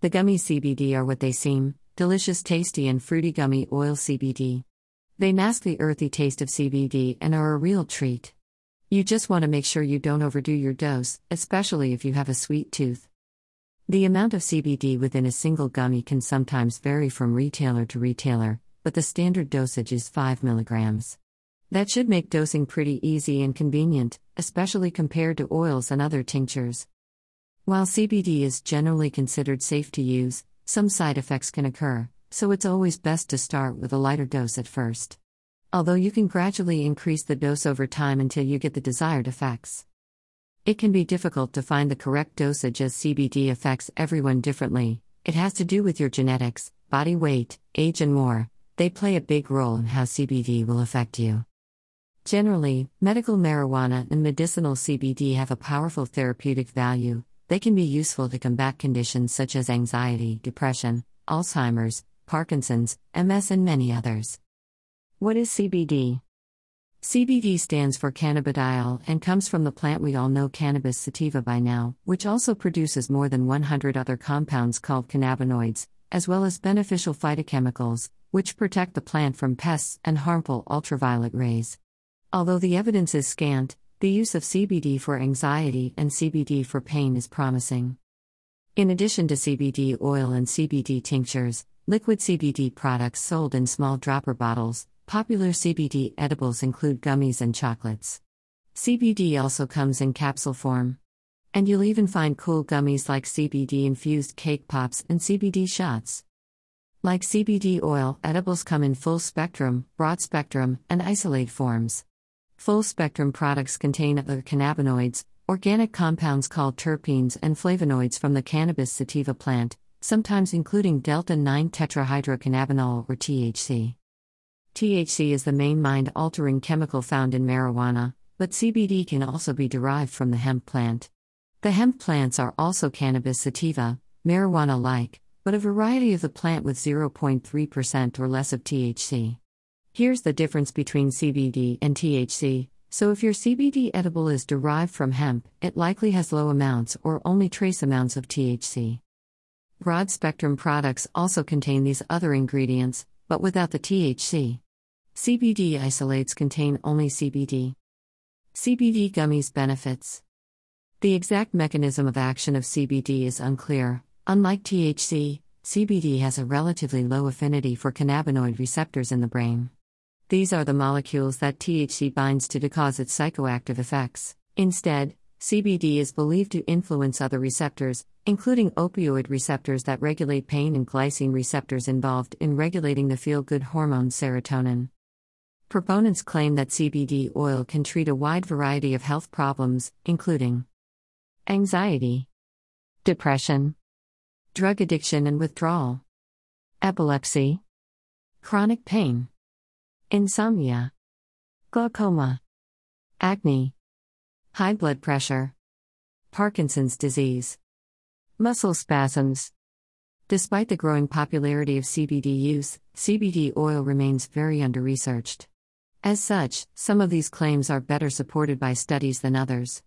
The gummy CBD are what they seem delicious, tasty, and fruity gummy oil CBD. They mask the earthy taste of CBD and are a real treat. You just want to make sure you don't overdo your dose, especially if you have a sweet tooth. The amount of CBD within a single gummy can sometimes vary from retailer to retailer, but the standard dosage is 5 milligrams. That should make dosing pretty easy and convenient, especially compared to oils and other tinctures. While CBD is generally considered safe to use, some side effects can occur, so it's always best to start with a lighter dose at first. Although you can gradually increase the dose over time until you get the desired effects. It can be difficult to find the correct dosage as CBD affects everyone differently. It has to do with your genetics, body weight, age, and more. They play a big role in how CBD will affect you. Generally, medical marijuana and medicinal CBD have a powerful therapeutic value, they can be useful to combat conditions such as anxiety, depression, Alzheimer's, Parkinson's, MS, and many others. What is CBD? CBD stands for cannabidiol and comes from the plant we all know cannabis sativa by now, which also produces more than 100 other compounds called cannabinoids, as well as beneficial phytochemicals, which protect the plant from pests and harmful ultraviolet rays. Although the evidence is scant, the use of CBD for anxiety and CBD for pain is promising. In addition to CBD oil and CBD tinctures, liquid CBD products sold in small dropper bottles, popular CBD edibles include gummies and chocolates. CBD also comes in capsule form. And you'll even find cool gummies like CBD infused cake pops and CBD shots. Like CBD oil, edibles come in full spectrum, broad spectrum, and isolate forms. Full spectrum products contain other cannabinoids, organic compounds called terpenes, and flavonoids from the cannabis sativa plant, sometimes including delta 9 tetrahydrocannabinol or THC. THC is the main mind altering chemical found in marijuana, but CBD can also be derived from the hemp plant. The hemp plants are also cannabis sativa, marijuana like, but a variety of the plant with 0.3% or less of THC. Here's the difference between CBD and THC. So, if your CBD edible is derived from hemp, it likely has low amounts or only trace amounts of THC. Broad spectrum products also contain these other ingredients, but without the THC. CBD isolates contain only CBD. CBD gummies benefits. The exact mechanism of action of CBD is unclear. Unlike THC, CBD has a relatively low affinity for cannabinoid receptors in the brain. These are the molecules that THC binds to to cause its psychoactive effects. Instead, CBD is believed to influence other receptors, including opioid receptors that regulate pain and glycine receptors involved in regulating the feel good hormone serotonin. Proponents claim that CBD oil can treat a wide variety of health problems, including anxiety, depression, drug addiction and withdrawal, epilepsy, chronic pain insomnia, glaucoma, acne, high blood pressure, Parkinson's disease, muscle spasms. Despite the growing popularity of CBD use, CBD oil remains very under researched. As such, some of these claims are better supported by studies than others.